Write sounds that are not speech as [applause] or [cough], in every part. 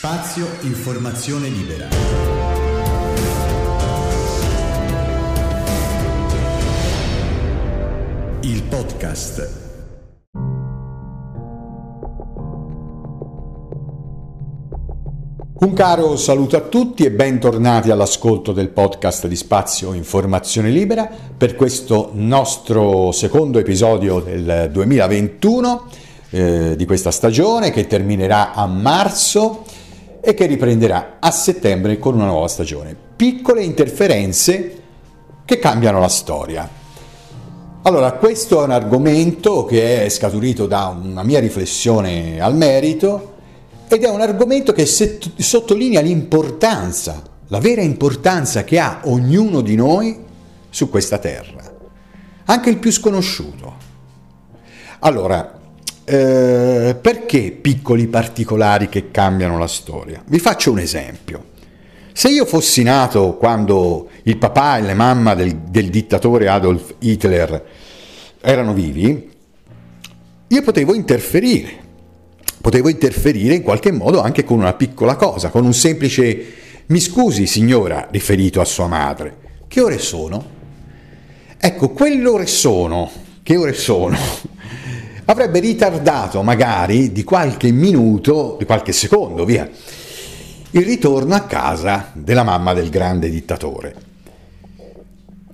Spazio Informazione Libera. Il podcast. Un caro saluto a tutti e bentornati all'ascolto del podcast di Spazio Informazione Libera per questo nostro secondo episodio del 2021 eh, di questa stagione che terminerà a marzo e che riprenderà a settembre con una nuova stagione. Piccole interferenze che cambiano la storia. Allora, questo è un argomento che è scaturito da una mia riflessione al merito ed è un argomento che sottolinea l'importanza, la vera importanza che ha ognuno di noi su questa terra, anche il più sconosciuto. Allora, eh, perché piccoli particolari che cambiano la storia? Vi faccio un esempio. Se io fossi nato quando il papà e la mamma del, del dittatore Adolf Hitler erano vivi, io potevo interferire, potevo interferire in qualche modo anche con una piccola cosa, con un semplice mi scusi signora riferito a sua madre, che ore sono? Ecco, quell'ore sono, che ore sono? Avrebbe ritardato magari di qualche minuto, di qualche secondo, via, il ritorno a casa della mamma del grande dittatore.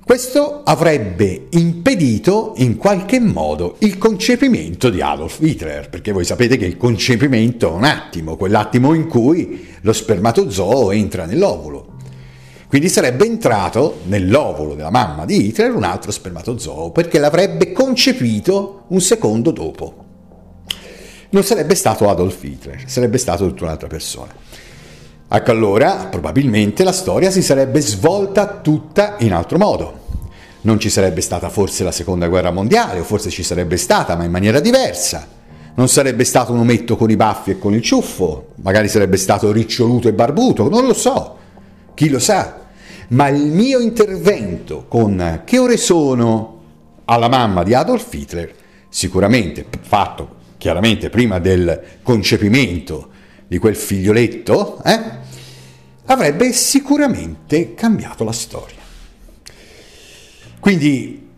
Questo avrebbe impedito in qualche modo il concepimento di Adolf Hitler, perché voi sapete che il concepimento è un attimo, quell'attimo in cui lo spermatozoo entra nell'ovulo. Quindi sarebbe entrato nell'ovulo della mamma di Hitler un altro spermatozoo perché l'avrebbe concepito un secondo dopo. Non sarebbe stato Adolf Hitler, sarebbe stato tutta un'altra persona. Ecco allora, probabilmente la storia si sarebbe svolta tutta in altro modo. Non ci sarebbe stata forse la seconda guerra mondiale, o forse ci sarebbe stata, ma in maniera diversa. Non sarebbe stato un ometto con i baffi e con il ciuffo, magari sarebbe stato riccioluto e barbuto, non lo so. Chi lo sa? Ma il mio intervento con che ore sono alla mamma di Adolf Hitler, sicuramente fatto chiaramente prima del concepimento di quel figlioletto, eh, avrebbe sicuramente cambiato la storia. Quindi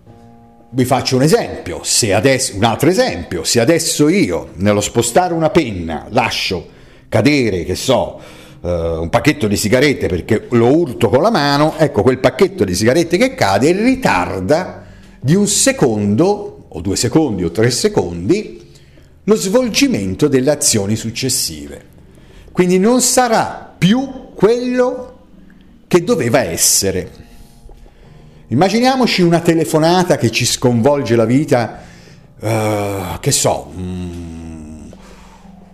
vi faccio un esempio, se adesso, un altro esempio, se adesso io nello spostare una penna lascio cadere, che so, un pacchetto di sigarette perché lo urto con la mano, ecco quel pacchetto di sigarette che cade ritarda di un secondo o due secondi o tre secondi lo svolgimento delle azioni successive. Quindi non sarà più quello che doveva essere. Immaginiamoci una telefonata che ci sconvolge la vita, uh, che so, um,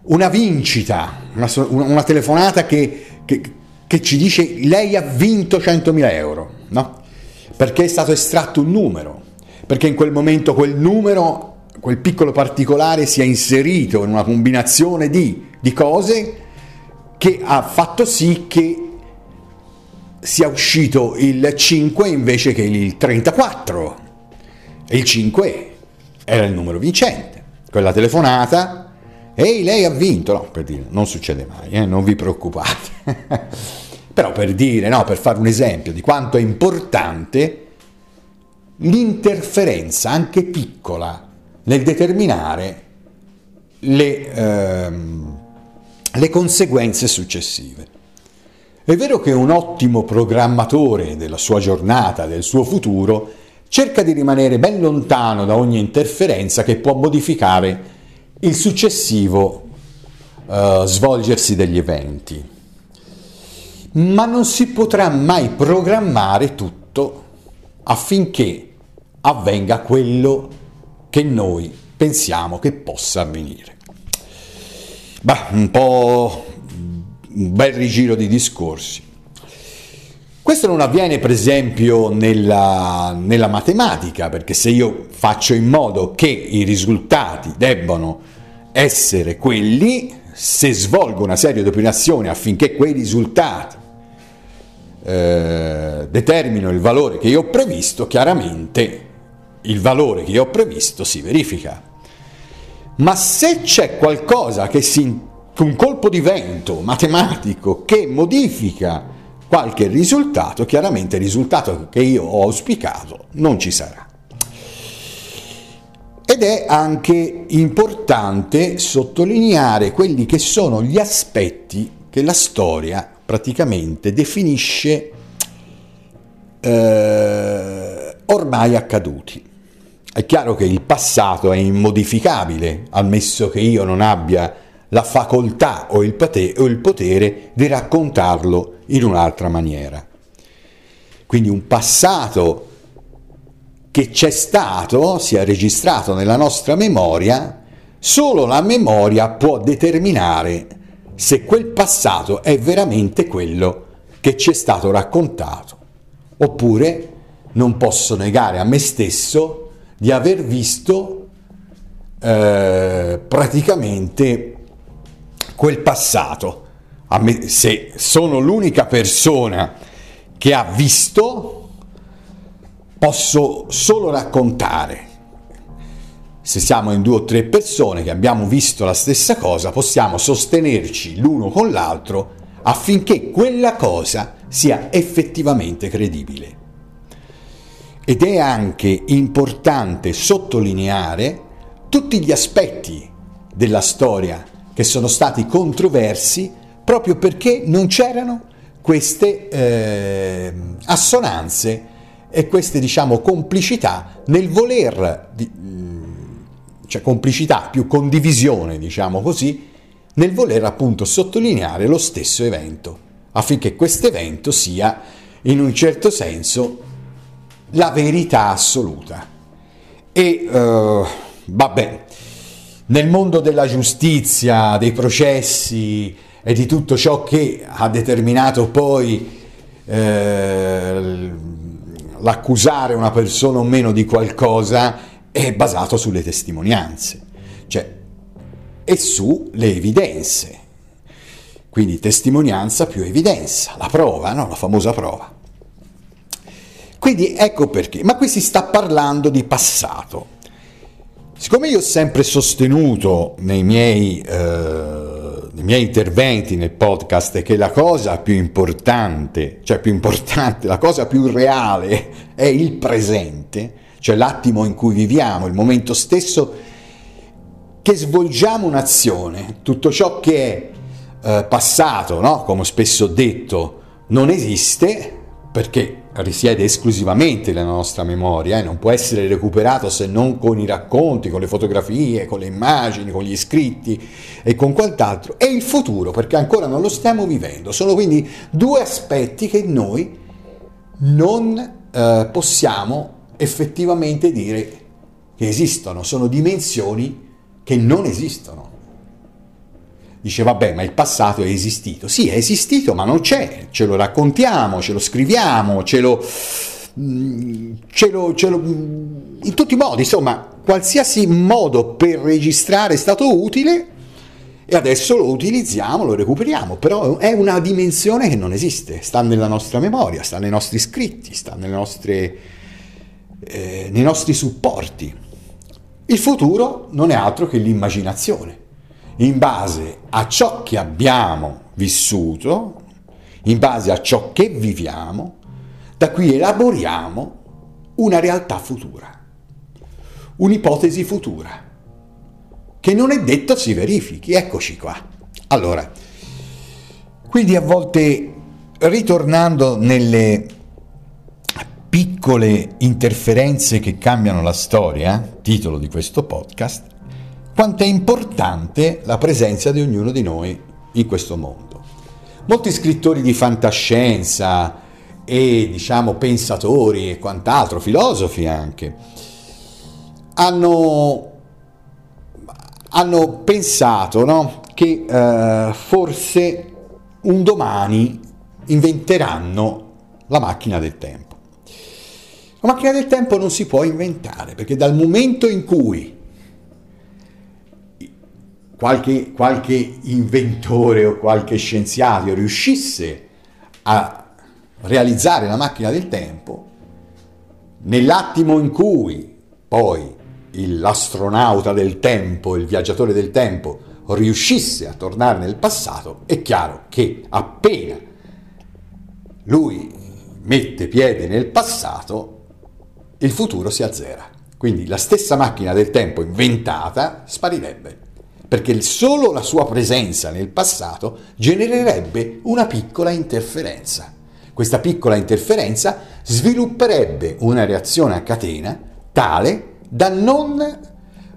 una vincita, una, una telefonata che, che, che, ci dice lei ha vinto 100.000 euro, no? Perché è stato estratto un numero, perché in quel momento quel numero, quel piccolo particolare si è inserito in una combinazione di, di cose che ha fatto sì che sia uscito il 5 invece che il 34 e il 5 era il numero vincente. Quella telefonata Ehi, lei ha vinto, no, per dire, non succede mai, eh, non vi preoccupate. [laughs] Però per dire, no, per fare un esempio di quanto è importante l'interferenza, anche piccola, nel determinare le, ehm, le conseguenze successive. È vero che un ottimo programmatore della sua giornata, del suo futuro, cerca di rimanere ben lontano da ogni interferenza che può modificare il successivo uh, svolgersi degli eventi. Ma non si potrà mai programmare tutto affinché avvenga quello che noi pensiamo che possa avvenire. Beh, un po' un bel rigiro di discorsi. Questo non avviene per esempio nella, nella, matematica, perché se io faccio in modo che i risultati debbano essere quelli, se svolgo una serie di operazioni affinché quei risultati eh, determinino il valore che io ho previsto, chiaramente il valore che io ho previsto si verifica. Ma se c'è qualcosa che si un colpo di vento matematico che modifica qualche risultato, chiaramente il risultato che io ho auspicato non ci sarà. Ed è anche importante sottolineare quelli che sono gli aspetti che la storia praticamente definisce eh, ormai accaduti. È chiaro che il passato è immodificabile, ammesso che io non abbia la facoltà o il, potere, o il potere di raccontarlo in un'altra maniera. Quindi un passato che c'è stato, si è registrato nella nostra memoria, solo la memoria può determinare se quel passato è veramente quello che ci è stato raccontato. Oppure non posso negare a me stesso di aver visto eh, praticamente quel passato. Me, se sono l'unica persona che ha visto, posso solo raccontare. Se siamo in due o tre persone che abbiamo visto la stessa cosa, possiamo sostenerci l'uno con l'altro affinché quella cosa sia effettivamente credibile. Ed è anche importante sottolineare tutti gli aspetti della storia che sono stati controversi proprio perché non c'erano queste eh, assonanze e queste diciamo complicità nel voler cioè complicità più condivisione diciamo così nel voler appunto sottolineare lo stesso evento affinché questo evento sia in un certo senso la verità assoluta. E uh, vabbè nel mondo della giustizia, dei processi e di tutto ciò che ha determinato poi eh, l'accusare una persona o meno di qualcosa è basato sulle testimonianze, cioè e sulle evidenze. Quindi testimonianza più evidenza, la prova, no? la famosa prova. Quindi ecco perché, ma qui si sta parlando di passato. Siccome io ho sempre sostenuto nei miei, eh, nei miei, interventi nel podcast che la cosa più importante, cioè più importante, la cosa più reale è il presente, cioè l'attimo in cui viviamo, il momento stesso che svolgiamo un'azione, tutto ciò che è eh, passato, no? come spesso ho detto, non esiste perché risiede esclusivamente nella nostra memoria e eh? non può essere recuperato se non con i racconti, con le fotografie, con le immagini, con gli scritti e con quant'altro, e il futuro, perché ancora non lo stiamo vivendo. Sono quindi due aspetti che noi non eh, possiamo effettivamente dire che esistono, sono dimensioni che non esistono. Dice vabbè ma il passato è esistito, sì è esistito ma non c'è, ce lo raccontiamo, ce lo scriviamo, ce lo, mm, ce lo, ce lo mm, in tutti i modi, insomma qualsiasi modo per registrare è stato utile e adesso lo utilizziamo, lo recuperiamo, però è una dimensione che non esiste, sta nella nostra memoria, sta nei nostri scritti, sta nostre, eh, nei nostri supporti. Il futuro non è altro che l'immaginazione in base a ciò che abbiamo vissuto, in base a ciò che viviamo, da qui elaboriamo una realtà futura, un'ipotesi futura, che non è detto si verifichi. Eccoci qua. Allora, quindi a volte ritornando nelle piccole interferenze che cambiano la storia, titolo di questo podcast, quanto è importante la presenza di ognuno di noi in questo mondo. Molti scrittori di fantascienza e diciamo pensatori e quant'altro, filosofi anche, hanno, hanno pensato no, che eh, forse un domani inventeranno la macchina del tempo. La macchina del tempo non si può inventare perché dal momento in cui qualche, qualche inventore o qualche scienziato riuscisse a realizzare la macchina del tempo, nell'attimo in cui poi l'astronauta del tempo, il viaggiatore del tempo, riuscisse a tornare nel passato, è chiaro che appena lui mette piede nel passato, il futuro si azzera. Quindi la stessa macchina del tempo inventata sparirebbe, perché solo la sua presenza nel passato genererebbe una piccola interferenza. Questa piccola interferenza svilupperebbe una reazione a catena tale da non,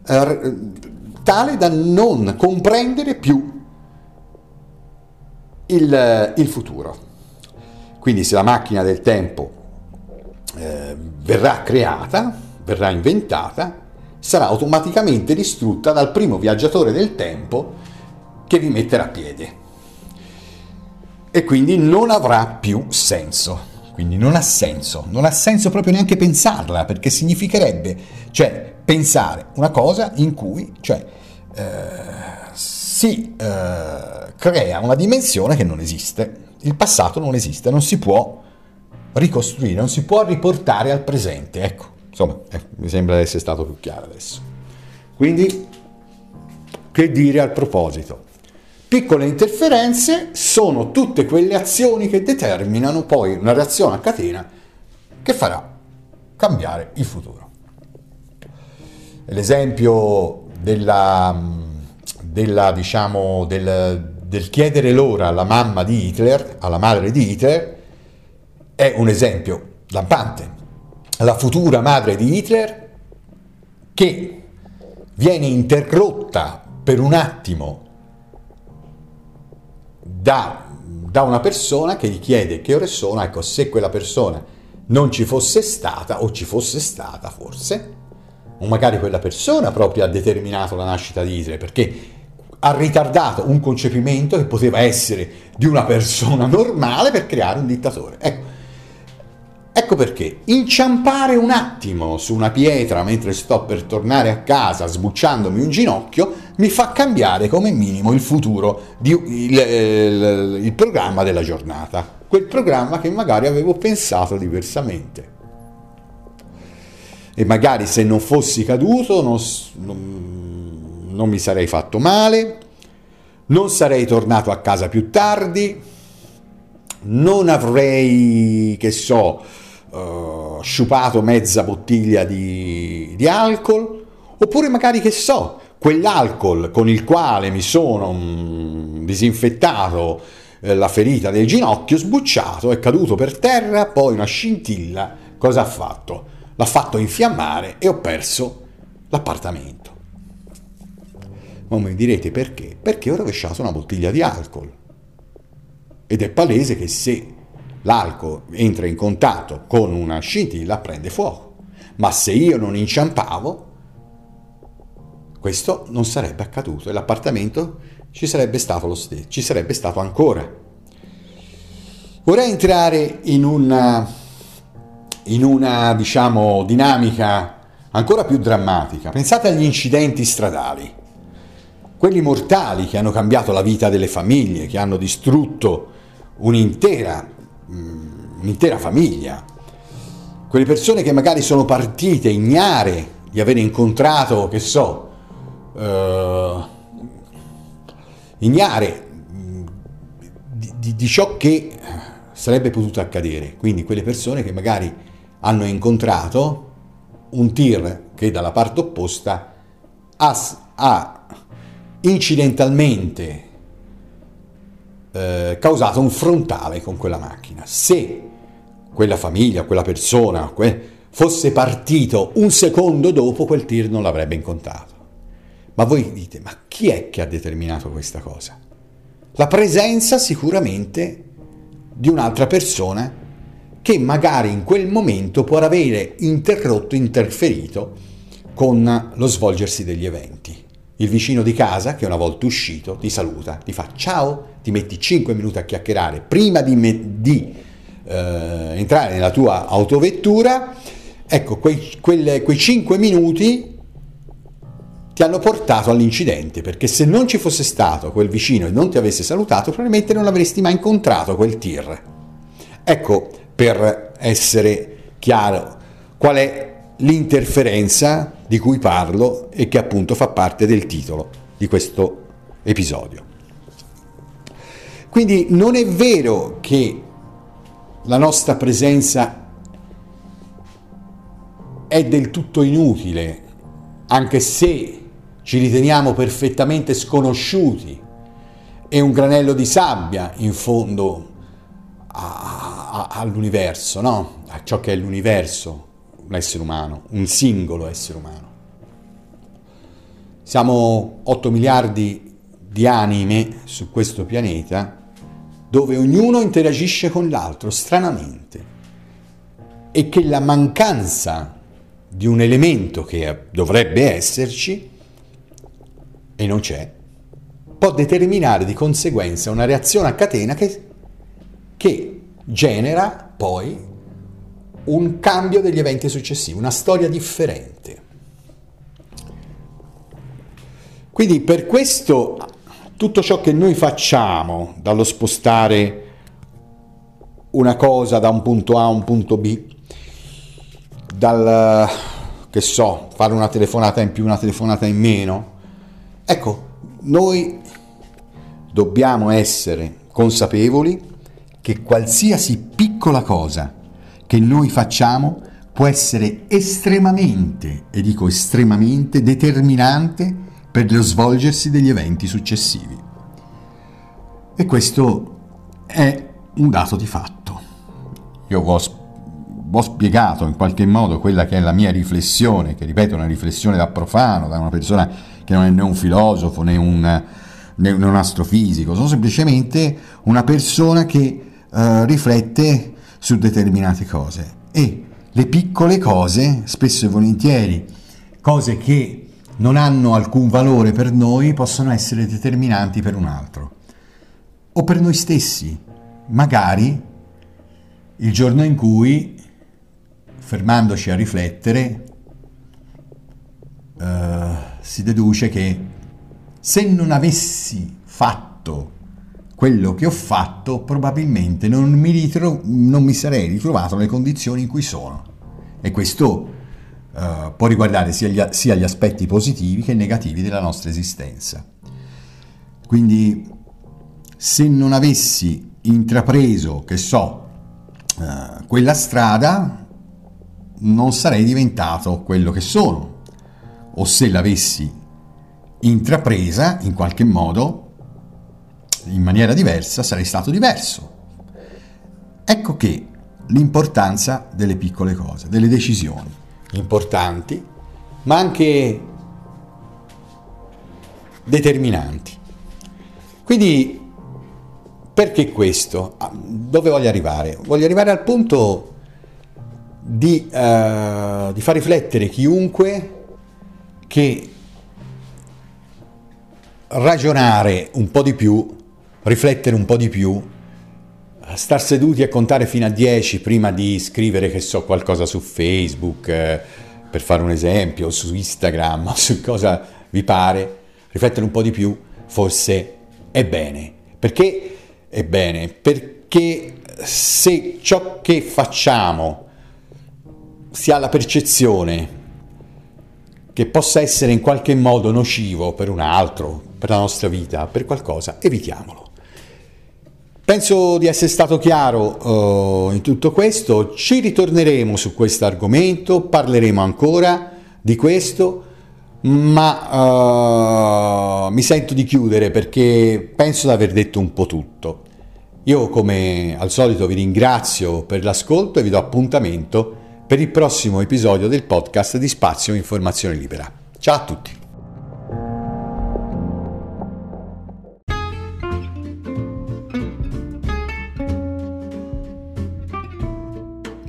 eh, tale da non comprendere più il, il futuro. Quindi se la macchina del tempo eh, verrà creata, verrà inventata, sarà automaticamente distrutta dal primo viaggiatore del tempo che vi metterà piede. E quindi non avrà più senso. Quindi non ha senso, non ha senso proprio neanche pensarla, perché significherebbe, cioè, pensare una cosa in cui, cioè, eh, si eh, crea una dimensione che non esiste il passato non esiste, non si può ricostruire, non si può riportare al presente. Ecco, insomma, eh, mi sembra essere stato più chiaro adesso. Quindi, che dire al proposito? Piccole interferenze sono tutte quelle azioni che determinano poi una reazione a catena che farà cambiare il futuro. L'esempio della, della diciamo, del, del chiedere l'ora alla mamma di Hitler, alla madre di Hitler, è un esempio lampante. La futura madre di Hitler che viene interrotta per un attimo da, da, una persona che gli chiede che ore sono, ecco, se quella persona non ci fosse stata, o ci fosse stata forse, o magari quella persona proprio ha determinato la nascita di Hitler, perché ha ritardato un concepimento che poteva essere di una persona normale per creare un dittatore. Ecco, ecco perché inciampare un attimo su una pietra mentre sto per tornare a casa sbucciandomi un ginocchio mi fa cambiare come minimo il futuro, di, il, il, il programma della giornata, quel programma che magari avevo pensato diversamente. E magari se non fossi caduto non, non non mi sarei fatto male, non sarei tornato a casa più tardi, non avrei, che so, uh, sciupato mezza bottiglia di, di alcol, oppure magari, che so, quell'alcol con il quale mi sono mm, disinfettato eh, la ferita del ginocchio, sbucciato, è caduto per terra, poi una scintilla, cosa ha fatto? L'ha fatto infiammare e ho perso l'appartamento. Ma mi direte perché? Perché ho rovesciato una bottiglia di alcol. Ed è palese che se l'alcol entra in contatto con una scintilla prende fuoco. Ma se io non inciampavo, questo non sarebbe accaduto e l'appartamento ci sarebbe stato lo stesso, ci sarebbe stato ancora. Vorrei entrare in una, in una diciamo, dinamica ancora più drammatica. Pensate agli incidenti stradali quelli mortali che hanno cambiato la vita delle famiglie, che hanno distrutto un'intera, un'intera famiglia, quelle persone che magari sono partite ignare di aver incontrato, che so, uh, ignare di, di, di ciò che sarebbe potuto accadere. Quindi quelle persone che magari hanno incontrato un tir che dalla parte opposta ha, ha incidentalmente eh, causato un frontale con quella macchina. Se quella famiglia, quella persona fosse partito un secondo dopo, quel tir non l'avrebbe incontrato. Ma voi dite, ma chi è che ha determinato questa cosa? La presenza sicuramente di un'altra persona che magari in quel momento può avere interrotto, interferito con lo svolgersi degli eventi. Il vicino di casa, che una volta uscito, ti saluta, ti fa ciao, ti metti 5 minuti a chiacchierare prima di, me- di eh, entrare nella tua autovettura. Ecco, quei, quelle, quei 5 minuti ti hanno portato all'incidente, perché se non ci fosse stato quel vicino e non ti avesse salutato, probabilmente non avresti mai incontrato quel tir. Ecco, per essere chiaro, qual è l'interferenza di cui parlo e che appunto fa parte del titolo di questo episodio. Quindi non è vero che la nostra presenza è del tutto inutile, anche se ci riteniamo perfettamente sconosciuti e un granello di sabbia in fondo a, a, all'universo, no? a ciò che è l'universo, un essere umano, un singolo essere umano. Siamo 8 miliardi di anime su questo pianeta dove ognuno interagisce con l'altro stranamente e che la mancanza di un elemento che dovrebbe esserci e non c'è, può determinare di conseguenza una reazione a catena che, che genera poi un cambio degli eventi successivi, una storia differente. Quindi per questo tutto ciò che noi facciamo, dallo spostare una cosa da un punto A a un punto B, dal, che so, fare una telefonata in più, una telefonata in meno. Ecco, noi dobbiamo essere consapevoli che qualsiasi piccola cosa che noi facciamo può essere estremamente, e dico estremamente, determinante per lo svolgersi degli eventi successivi. E questo è un dato di fatto. Io ho ho spiegato in qualche modo quella che è la mia riflessione, che ripeto è una riflessione da profano, da una persona che non è né un filosofo né un, né un astrofisico, sono semplicemente una persona che uh, riflette su determinate cose e le piccole cose, spesso e volentieri, cose che non hanno alcun valore per noi, possono essere determinanti per un altro o per noi stessi, magari il giorno in cui fermandoci a riflettere, uh, si deduce che se non avessi fatto quello che ho fatto, probabilmente non mi, ritro- non mi sarei ritrovato nelle condizioni in cui sono. E questo uh, può riguardare sia gli, sia gli aspetti positivi che negativi della nostra esistenza. Quindi se non avessi intrapreso, che so, uh, quella strada, non sarei diventato quello che sono. O se l'avessi intrapresa in qualche modo, in maniera diversa, sarei stato diverso. Ecco che l'importanza delle piccole cose, delle decisioni importanti, ma anche determinanti. Quindi perché questo? Ah, dove voglio arrivare? Voglio arrivare al punto di, uh, di far riflettere chiunque che ragionare un po' di più, riflettere un po' di più, star seduti a contare fino a 10 prima di scrivere che so qualcosa su Facebook, eh, per fare un esempio, su Instagram, [laughs] su cosa vi pare, riflettere un po' di più, forse è bene. Perché è bene? Perché se ciò che facciamo si ha la percezione che possa essere in qualche modo nocivo per un altro, per la nostra vita, per qualcosa, evitiamolo. Penso di essere stato chiaro uh, in tutto questo, ci ritorneremo su questo argomento, parleremo ancora di questo, ma uh, mi sento di chiudere perché penso di aver detto un po' tutto. Io come al solito vi ringrazio per l'ascolto e vi do appuntamento per il prossimo episodio del podcast di Spazio Informazione Libera. Ciao a tutti!